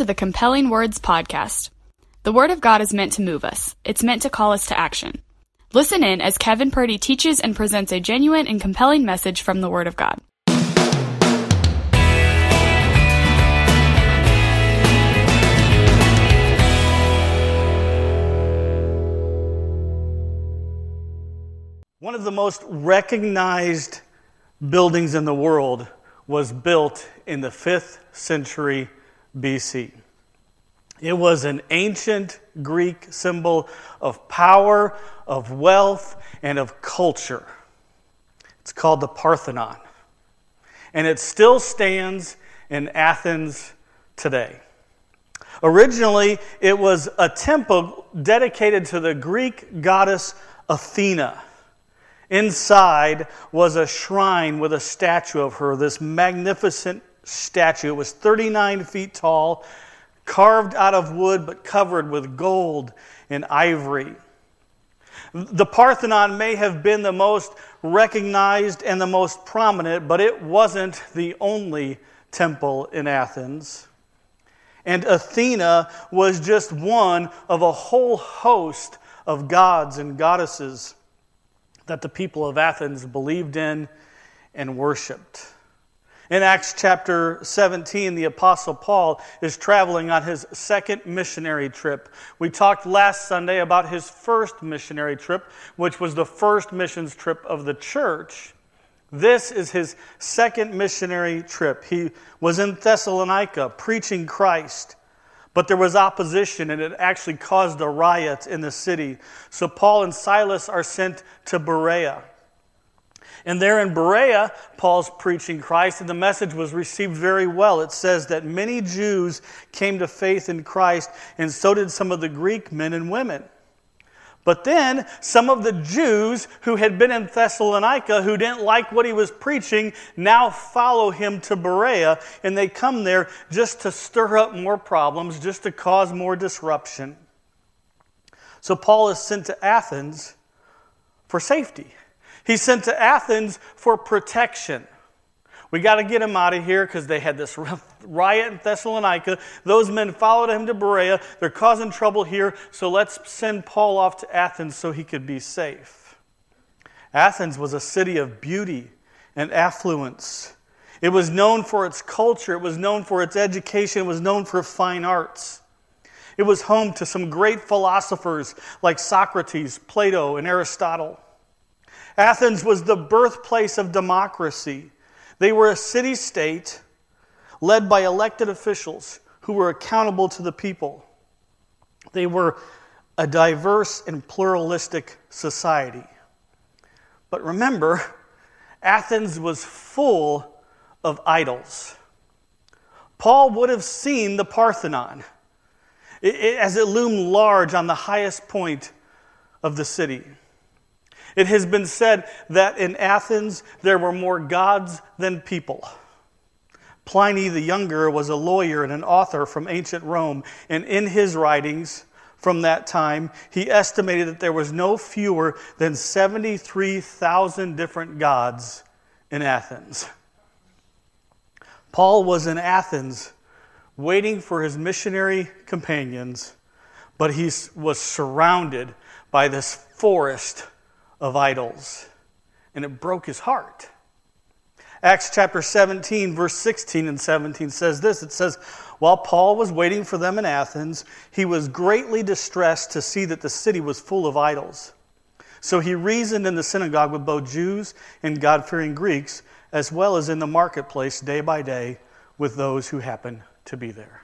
To the Compelling Words Podcast. The Word of God is meant to move us, it's meant to call us to action. Listen in as Kevin Purdy teaches and presents a genuine and compelling message from the Word of God. One of the most recognized buildings in the world was built in the 5th century BC. It was an ancient Greek symbol of power, of wealth, and of culture. It's called the Parthenon. And it still stands in Athens today. Originally, it was a temple dedicated to the Greek goddess Athena. Inside was a shrine with a statue of her, this magnificent statue. It was 39 feet tall, carved out of wood, but covered with gold and ivory. The Parthenon may have been the most recognized and the most prominent, but it wasn't the only temple in Athens. And Athena was just one of a whole host of gods and goddesses that the people of Athens believed in and worshiped. In Acts chapter 17, the Apostle Paul is traveling on his second missionary trip. We talked last Sunday about his first missionary trip, which was the first missions trip of the church. This is his second missionary trip. He was in Thessalonica preaching Christ, but there was opposition and it actually caused a riot in the city. So Paul and Silas are sent to Berea. And there in Berea, Paul's preaching Christ, and the message was received very well. It says that many Jews came to faith in Christ, and so did some of the Greek men and women. But then some of the Jews who had been in Thessalonica, who didn't like what he was preaching, now follow him to Berea, and they come there just to stir up more problems, just to cause more disruption. So Paul is sent to Athens for safety. He's sent to Athens for protection. We got to get him out of here because they had this riot in Thessalonica. Those men followed him to Berea. They're causing trouble here, so let's send Paul off to Athens so he could be safe. Athens was a city of beauty and affluence. It was known for its culture, it was known for its education, it was known for fine arts. It was home to some great philosophers like Socrates, Plato, and Aristotle. Athens was the birthplace of democracy. They were a city state led by elected officials who were accountable to the people. They were a diverse and pluralistic society. But remember, Athens was full of idols. Paul would have seen the Parthenon as it loomed large on the highest point of the city. It has been said that in Athens there were more gods than people. Pliny the Younger was a lawyer and an author from ancient Rome, and in his writings from that time, he estimated that there was no fewer than 73,000 different gods in Athens. Paul was in Athens waiting for his missionary companions, but he was surrounded by this forest of idols. And it broke his heart. Acts chapter 17, verse 16 and 17 says this It says, While Paul was waiting for them in Athens, he was greatly distressed to see that the city was full of idols. So he reasoned in the synagogue with both Jews and God fearing Greeks, as well as in the marketplace day by day with those who happened to be there.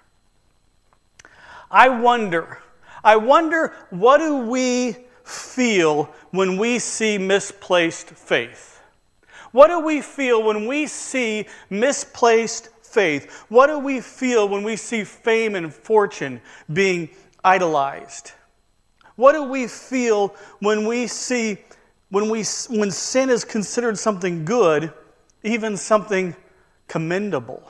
I wonder, I wonder, what do we feel when we see misplaced faith? What do we feel when we see misplaced faith? What do we feel when we see fame and fortune being idolized? What do we feel when we see when we when sin is considered something good, even something commendable?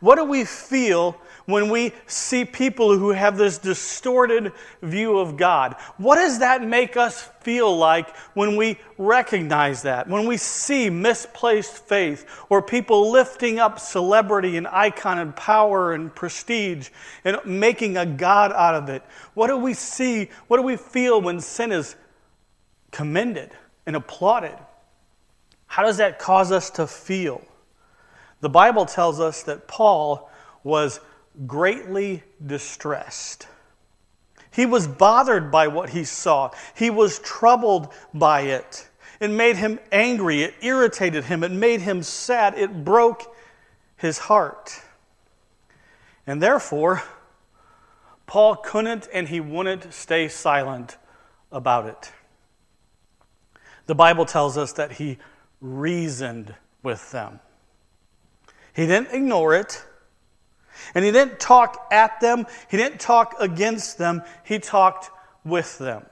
What do we feel when we see people who have this distorted view of God? What does that make us feel like when we recognize that? When we see misplaced faith or people lifting up celebrity and icon and power and prestige and making a God out of it? What do we see? What do we feel when sin is commended and applauded? How does that cause us to feel? The Bible tells us that Paul was greatly distressed. He was bothered by what he saw. He was troubled by it. It made him angry. It irritated him. It made him sad. It broke his heart. And therefore, Paul couldn't and he wouldn't stay silent about it. The Bible tells us that he reasoned with them. He didn't ignore it. And he didn't talk at them, he didn't talk against them, he talked with them.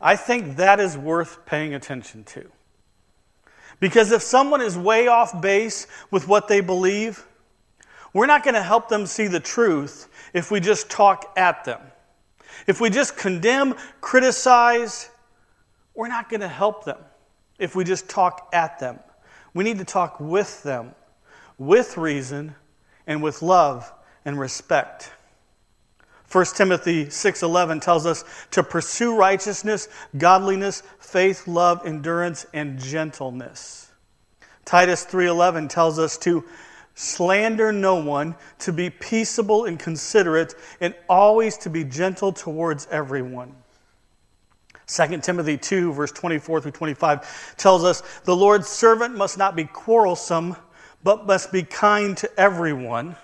I think that is worth paying attention to. Because if someone is way off base with what they believe, we're not going to help them see the truth if we just talk at them. If we just condemn, criticize, we're not going to help them if we just talk at them. We need to talk with them, with reason, and with love and respect. 1 Timothy 6:11 tells us to pursue righteousness, godliness, faith, love, endurance, and gentleness. Titus 3:11 tells us to slander no one, to be peaceable and considerate, and always to be gentle towards everyone. 2 Timothy 2, verse 24 through 25 tells us the Lord's servant must not be quarrelsome, but must be kind to everyone,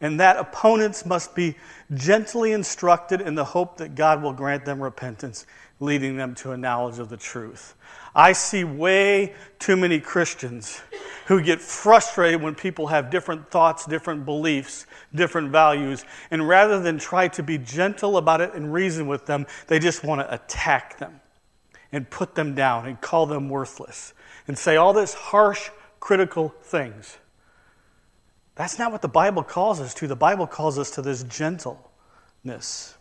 and that opponents must be gently instructed in the hope that God will grant them repentance, leading them to a knowledge of the truth. I see way too many Christians who get frustrated when people have different thoughts, different beliefs, different values, and rather than try to be gentle about it and reason with them, they just want to attack them and put them down and call them worthless and say all this harsh, critical things. That's not what the Bible calls us to. The Bible calls us to this gentleness.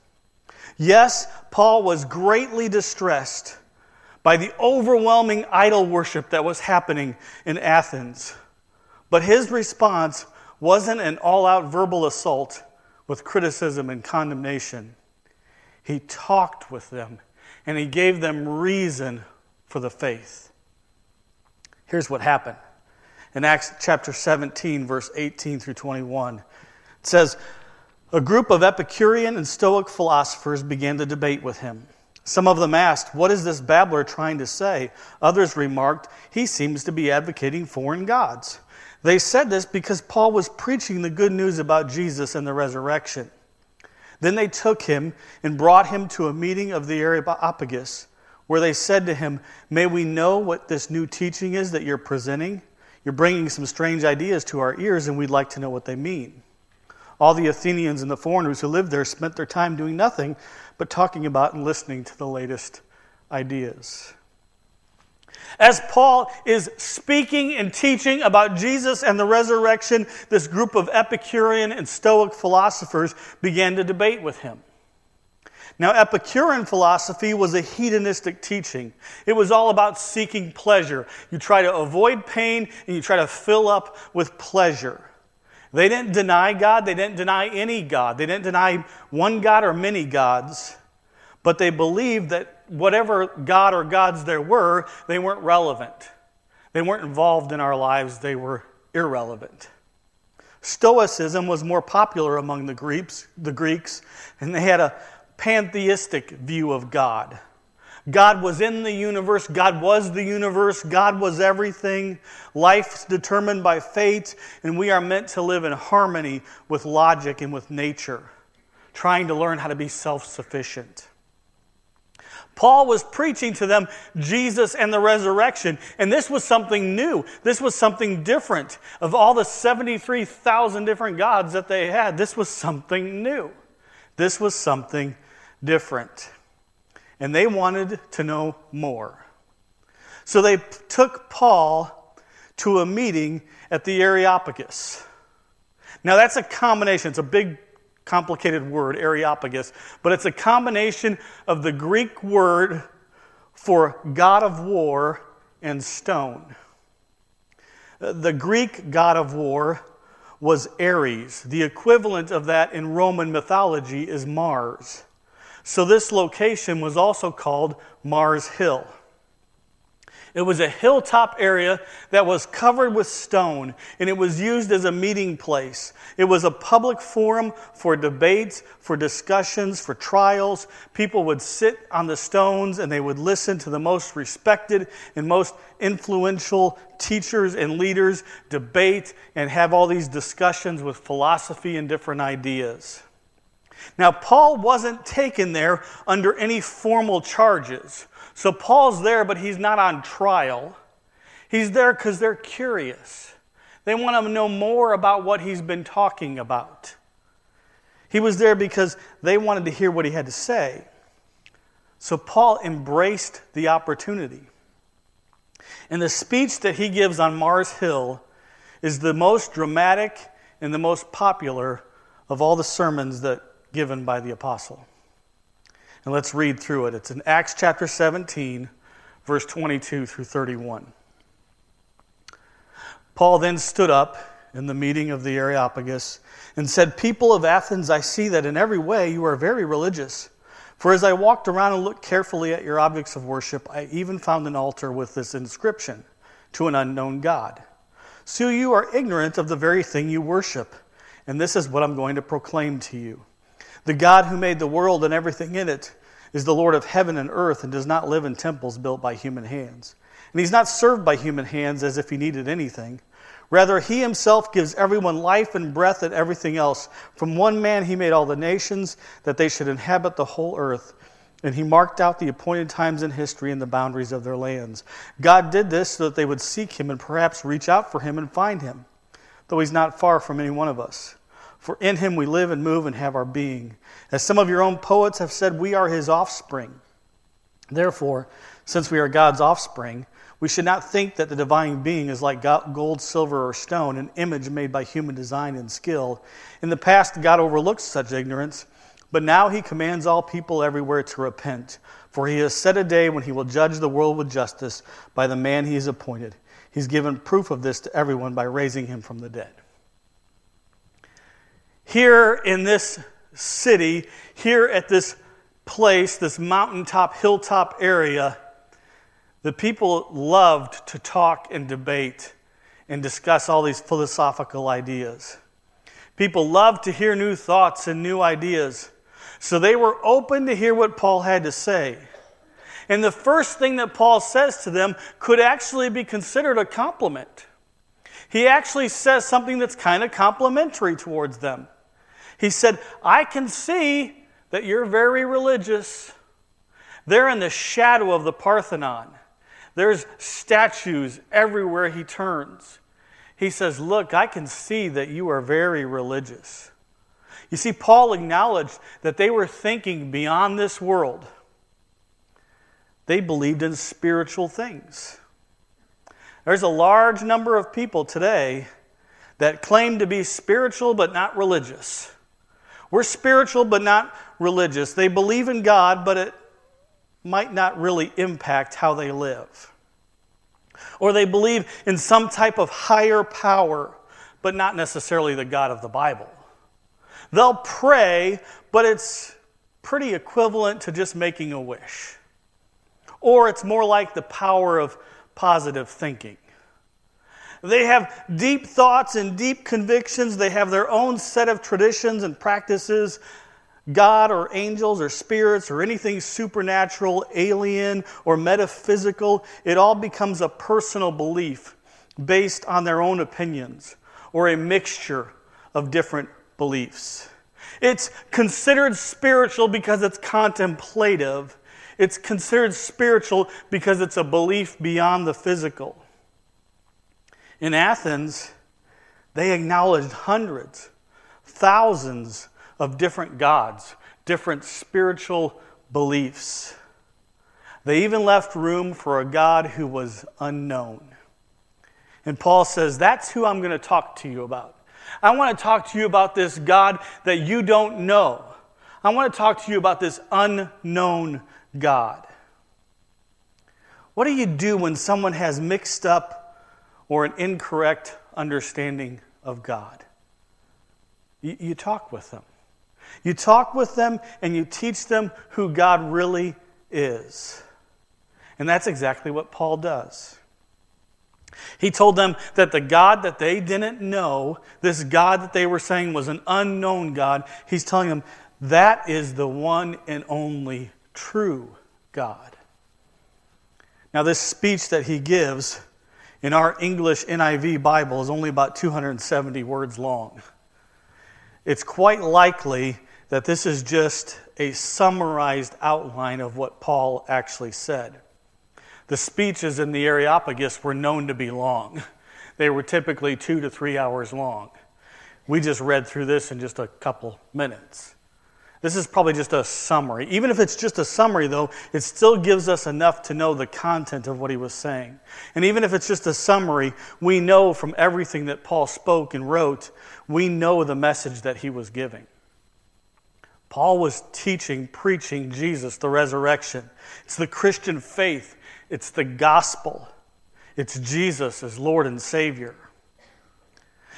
Yes, Paul was greatly distressed by the overwhelming idol worship that was happening in Athens. But his response wasn't an all out verbal assault with criticism and condemnation. He talked with them and he gave them reason for the faith. Here's what happened in Acts chapter 17, verse 18 through 21. It says, A group of Epicurean and Stoic philosophers began to debate with him. Some of them asked, What is this babbler trying to say? Others remarked, He seems to be advocating foreign gods. They said this because Paul was preaching the good news about Jesus and the resurrection. Then they took him and brought him to a meeting of the Areopagus, where they said to him, May we know what this new teaching is that you're presenting? You're bringing some strange ideas to our ears, and we'd like to know what they mean. All the Athenians and the foreigners who lived there spent their time doing nothing but talking about and listening to the latest ideas. As Paul is speaking and teaching about Jesus and the resurrection, this group of Epicurean and Stoic philosophers began to debate with him. Now, Epicurean philosophy was a hedonistic teaching. It was all about seeking pleasure. You try to avoid pain and you try to fill up with pleasure. They didn't deny God, they didn't deny any God. They didn't deny one God or many gods, but they believed that whatever God or gods there were, they weren't relevant. They weren't involved in our lives, they were irrelevant. Stoicism was more popular among the Greeks, the Greeks, and they had a pantheistic view of God. God was in the universe, God was the universe, God was everything. Life's determined by fate, and we are meant to live in harmony with logic and with nature, trying to learn how to be self sufficient. Paul was preaching to them Jesus and the resurrection, and this was something new. This was something different. Of all the 73,000 different gods that they had, this was something new. This was something different. And they wanted to know more. So they took Paul to a meeting at the Areopagus. Now, that's a combination, it's a big, complicated word, Areopagus, but it's a combination of the Greek word for god of war and stone. Uh, the Greek god of war was Ares. The equivalent of that in Roman mythology is Mars. So this location was also called Mars Hill. It was a hilltop area that was covered with stone, and it was used as a meeting place. It was a public forum for debates, for discussions, for trials. People would sit on the stones and they would listen to the most respected and most influential teachers and leaders debate and have all these discussions with philosophy and different ideas. Now, Paul wasn't taken there under any formal charges. So Paul's there, but he's not on trial. He's there because they're curious. They want to know more about what he's been talking about. He was there because they wanted to hear what he had to say. So Paul embraced the opportunity. And the speech that he gives on Mars Hill is the most dramatic and the most popular of all the sermons that given by the apostle. And let's read through it. It's in Acts chapter 17, verse 22 through 31. Paul then stood up in the meeting of the Areopagus and said, People of Athens, I see that in every way you are very religious. For as I walked around and looked carefully at your objects of worship, I even found an altar with this inscription to an unknown God. So you are ignorant of the very thing you worship. And this is what I'm going to proclaim to you. The God who made the world and everything in it is the Lord of heaven and earth and does not live in temples built by human hands. And he's not served by human hands as if he needed anything. Rather, he himself gives everyone life and breath and everything else. From one man he made all the nations, that they should inhabit the whole earth. And he marked out the appointed times in history and the boundaries of their lands. God did this so that they would seek him and perhaps reach out for him and find him, though he's not far from any one of us. For in him we live and move and have our being. As some of your own poets have said, we are his offspring. Therefore, since we are God's offspring, we should not think that the divine being is like gold, silver, or stone, an image made by human design and skill. In the past, God overlooked such ignorance, but now he commands all people everywhere to repent. For he has set a day when he will judge the world with justice by the man he has appointed. He's given proof of this to everyone by raising him from the dead. Here in this city, here at this place, this mountaintop, hilltop area, the people loved to talk and debate and discuss all these philosophical ideas. People loved to hear new thoughts and new ideas. So they were open to hear what Paul had to say. And the first thing that Paul says to them could actually be considered a compliment. He actually says something that's kind of complimentary towards them. He said, I can see that you're very religious. They're in the shadow of the Parthenon. There's statues everywhere he turns. He says, Look, I can see that you are very religious. You see, Paul acknowledged that they were thinking beyond this world. They believed in spiritual things. There's a large number of people today that claim to be spiritual but not religious. We're spiritual but not religious. They believe in God, but it might not really impact how they live. Or they believe in some type of higher power, but not necessarily the God of the Bible. They'll pray, but it's pretty equivalent to just making a wish. Or it's more like the power of positive thinking. They have deep thoughts and deep convictions. They have their own set of traditions and practices. God or angels or spirits or anything supernatural, alien, or metaphysical, it all becomes a personal belief based on their own opinions or a mixture of different beliefs. It's considered spiritual because it's contemplative. It's considered spiritual because it's a belief beyond the physical. In Athens, they acknowledged hundreds, thousands of different gods, different spiritual beliefs. They even left room for a God who was unknown. And Paul says, That's who I'm going to talk to you about. I want to talk to you about this God that you don't know. I want to talk to you about this unknown God. What do you do when someone has mixed up or an incorrect understanding of God? You, you talk with them. You talk with them and you teach them who God really is. And that's exactly what Paul does. He told them that the God that they didn't know, this God that they were saying was an unknown God, he's telling them that is the one and only true God. Now, this speech that he gives in our English NIV Bible is only about 270 words long. It's quite likely that this is just a summarized outline of what Paul actually said. The speeches in the Areopagus were known to be long. They were typically two to three hours long. We just read through this in just a couple minutes. This is probably just a summary. Even if it's just a summary, though, it still gives us enough to know the content of what he was saying. And even if it's just a summary, we know from everything that Paul spoke and wrote, we know the message that he was giving. Paul was teaching, preaching Jesus, the resurrection. It's the Christian faith, it's the gospel, it's Jesus as Lord and Savior.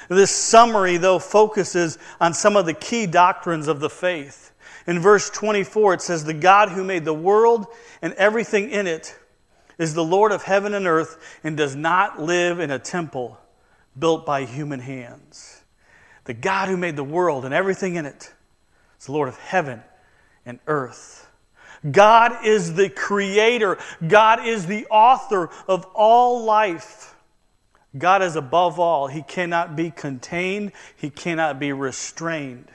This summary, though, focuses on some of the key doctrines of the faith. In verse 24, it says, The God who made the world and everything in it is the Lord of heaven and earth and does not live in a temple built by human hands. The God who made the world and everything in it is the Lord of heaven and earth. God is the creator, God is the author of all life. God is above all. He cannot be contained, He cannot be restrained.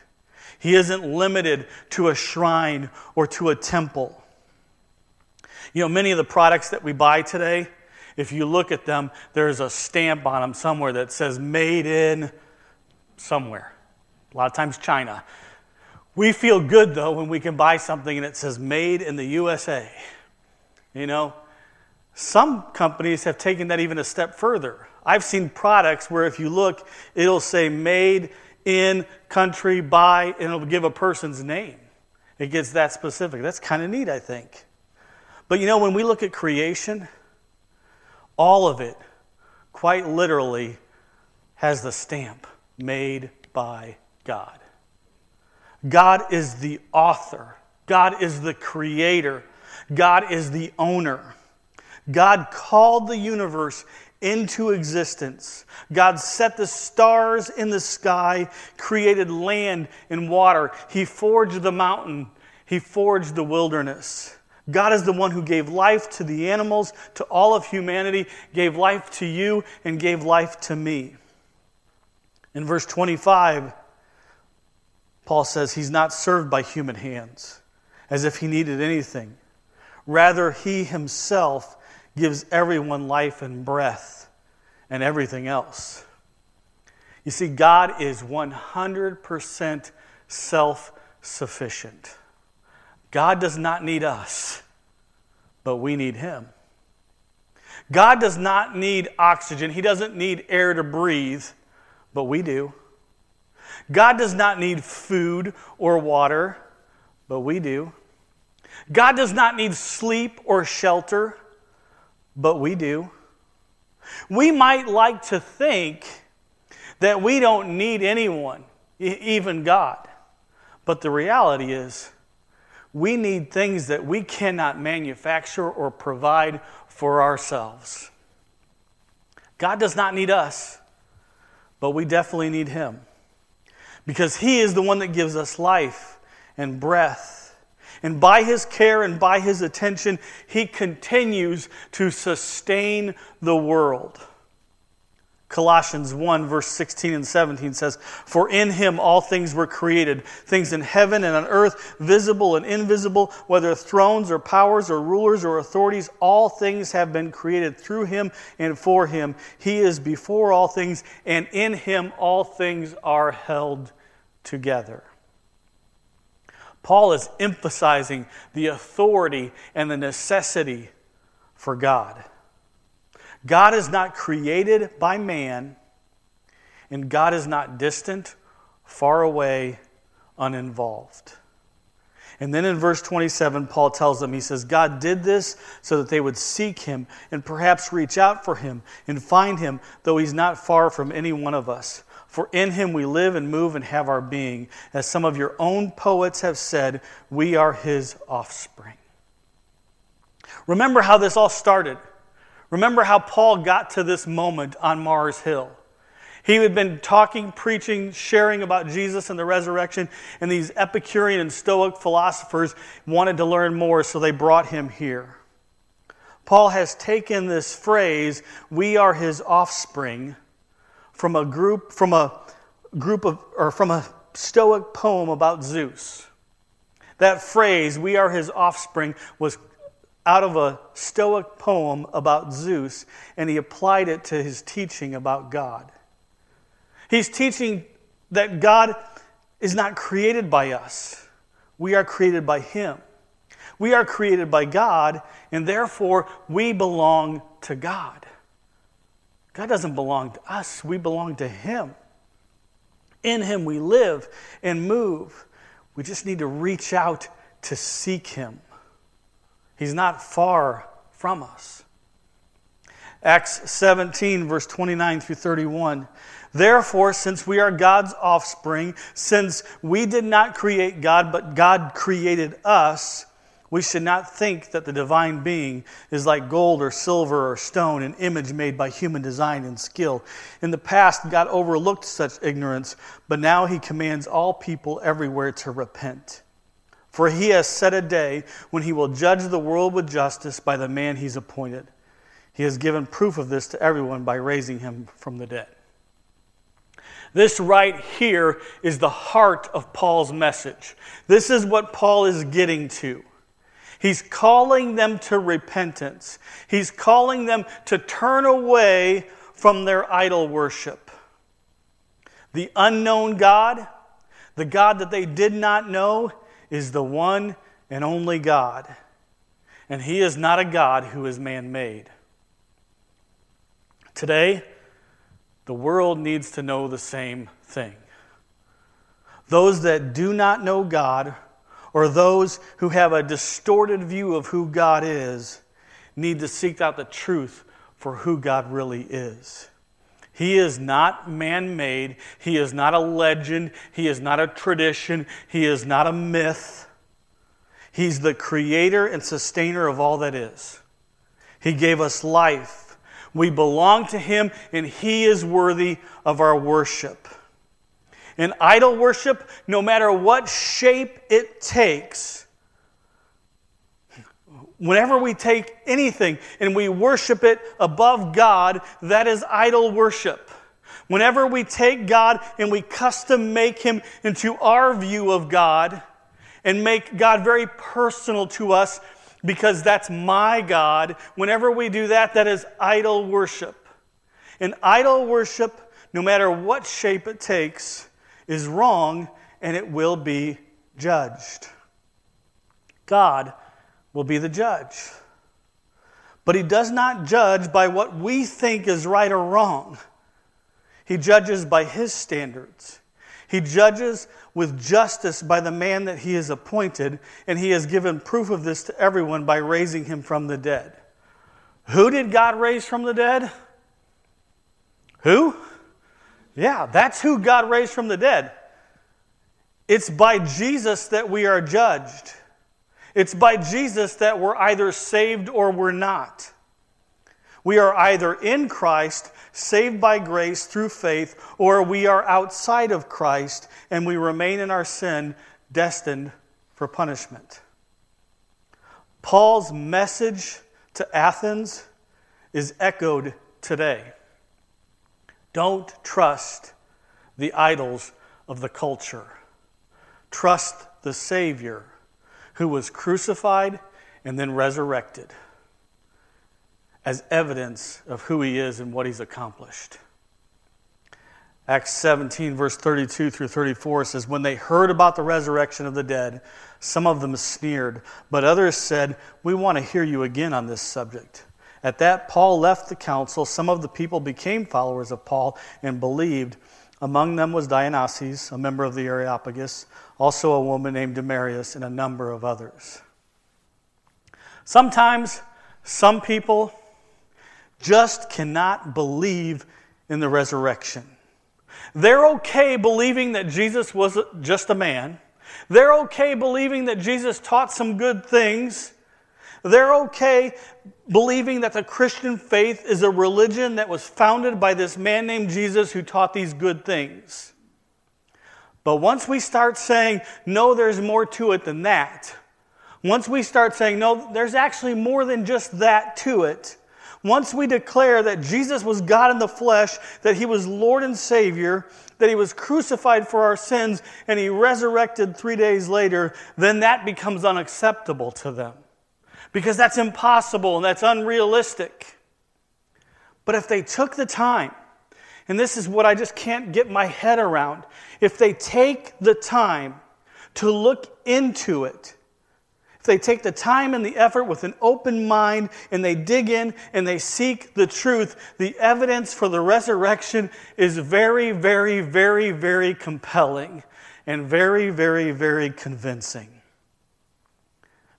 He isn't limited to a shrine or to a temple. You know, many of the products that we buy today, if you look at them, there's a stamp on them somewhere that says made in somewhere. A lot of times China. We feel good though when we can buy something and it says made in the USA. You know, some companies have taken that even a step further. I've seen products where if you look, it'll say made in, country, by, and it'll give a person's name. It gets that specific. That's kind of neat, I think. But you know, when we look at creation, all of it, quite literally, has the stamp made by God. God is the author, God is the creator, God is the owner. God called the universe into existence. God set the stars in the sky, created land and water. He forged the mountain, He forged the wilderness. God is the one who gave life to the animals, to all of humanity, gave life to you, and gave life to me. In verse 25, Paul says he's not served by human hands as if he needed anything. Rather, he himself gives everyone life and breath and everything else. You see, God is 100% self sufficient. God does not need us, but we need Him. God does not need oxygen, He doesn't need air to breathe, but we do. God does not need food or water, but we do. God does not need sleep or shelter, but we do. We might like to think that we don't need anyone, even God. But the reality is, we need things that we cannot manufacture or provide for ourselves. God does not need us, but we definitely need Him. Because He is the one that gives us life and breath and by his care and by his attention, he continues to sustain the world. Colossians 1, verse 16 and 17 says, For in him all things were created, things in heaven and on earth, visible and invisible, whether thrones or powers or rulers or authorities, all things have been created through him and for him. He is before all things, and in him all things are held together. Paul is emphasizing the authority and the necessity for God. God is not created by man, And God is not distant, far away, uninvolved. And then in verse 27, Paul tells them, he says, God did this so that they would seek him and perhaps reach out for him and find him, though he's not far from any one of us. For in him we live and move and have our being. As some of your own poets have said, we are his offspring. Remember how this all started. Remember how Paul got to this moment on Mars Hill. He had been talking, preaching, sharing about Jesus and the resurrection, and these Epicurean and Stoic philosophers wanted to learn more, so they brought him here. Paul has taken this phrase, we are his offspring, from a group, from a group of, or from a Stoic poem about Zeus. That phrase, we are his offspring, was out of a Stoic poem about Zeus, and he applied it to his teaching about God. He's teaching that God is not created by us, we are created by Him. We are created by God, and therefore we belong to God. God doesn't belong to us, we belong to Him. In Him we live and move. We just need to reach out to seek Him. He's not far from us. Acts 17, verse 29 through 31. Therefore, since we are God's offspring, since we did not create God, but God created us, we should not think that the divine being is like gold or silver or stone, an image made by human design and skill. In the past, God overlooked such ignorance, but now he commands all people everywhere to repent. For he has set a day when he will judge the world with justice by the man he's appointed. He has given proof of this to everyone by raising him from the dead. This right here is the heart of Paul's message. This is what Paul is getting to. He's calling them to repentance. He's calling them to turn away from their idol worship. The unknown God, the God that they did not know, is the one and only God. And He is not a God who is man made. Today, the world needs to know the same thing. Those that do not know God, or those who have a distorted view of who God is, need to seek out the truth for who God really is. He is not man made. He is not a legend. He is not a tradition. He is not a myth. He's the creator and sustainer of all that is. He gave us life. We belong to Him, and He is worthy of our worship. And idol worship, no matter what shape it takes, whenever we take anything and we worship it above God, that is idol worship. Whenever we take God and we custom make Him into our view of God and make God very personal to us, because that's my God. Whenever we do that, that is idol worship. And idol worship, no matter what shape it takes, is wrong and it will be judged. God will be the judge. But He does not judge by what we think is right or wrong, He judges by His standards. He judges with justice by the man that he has appointed, and he has given proof of this to everyone by raising him from the dead. Who did God raise from the dead? Who? Yeah, that's who God raised from the dead. It's by Jesus that we are judged. It's by Jesus that we're either saved or we're not. We are either in Christ saved by grace through faith, or we are outside of Christ and we remain in our sin, destined for punishment. Paul's message to Athens is echoed today. Don't trust the idols of the culture. Trust the Savior who was crucified and then resurrected as evidence of who he is and what he's accomplished. Acts 17, verse 32 through 34 says, When they heard about the resurrection of the dead, some of them sneered, but others said, We want to hear you again on this subject. At that, Paul left the council. Some of the people became followers of Paul and believed, Among them was Dionysius, a member of the Areopagus, also a woman named Damaris, and a number of others. Sometimes some people just cannot believe in the resurrection. They're okay believing that Jesus was just a man. They're okay believing that Jesus taught some good things. They're okay believing that the Christian faith is a religion that was founded by this man named Jesus who taught these good things. But once we start saying, no, there's more to it than that, once we start saying, no, there's actually more than just that to it, once we declare that Jesus was God in the flesh, that he was Lord and Savior, that he was crucified for our sins, and he resurrected three days later, then that becomes unacceptable to them. Because that's impossible and that's unrealistic. But if they took the time, and this is what I just can't get my head around, if they take the time to look into it, if they take the time and the effort with an open mind and they dig in and they seek the truth, the evidence for the resurrection is very, very, very, very compelling and very, very, very convincing.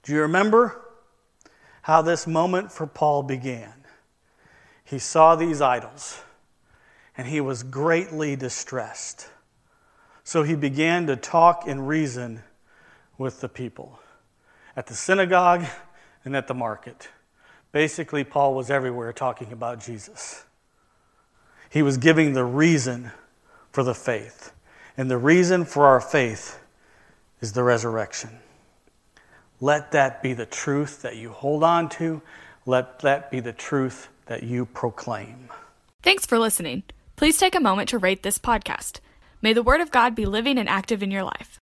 Do you remember how this moment for Paul began? He saw these idols and he was greatly distressed. So he began to talk and reason with the people at the synagogue, and at the market. Basically, Paul was everywhere talking about Jesus. He was giving the reason for the faith. And the reason for our faith is the resurrection. Let that be the truth that you hold on to. Let that be the truth that you proclaim. Thanks for listening. Please take a moment to rate this podcast. May the Word of God be living and active in your life.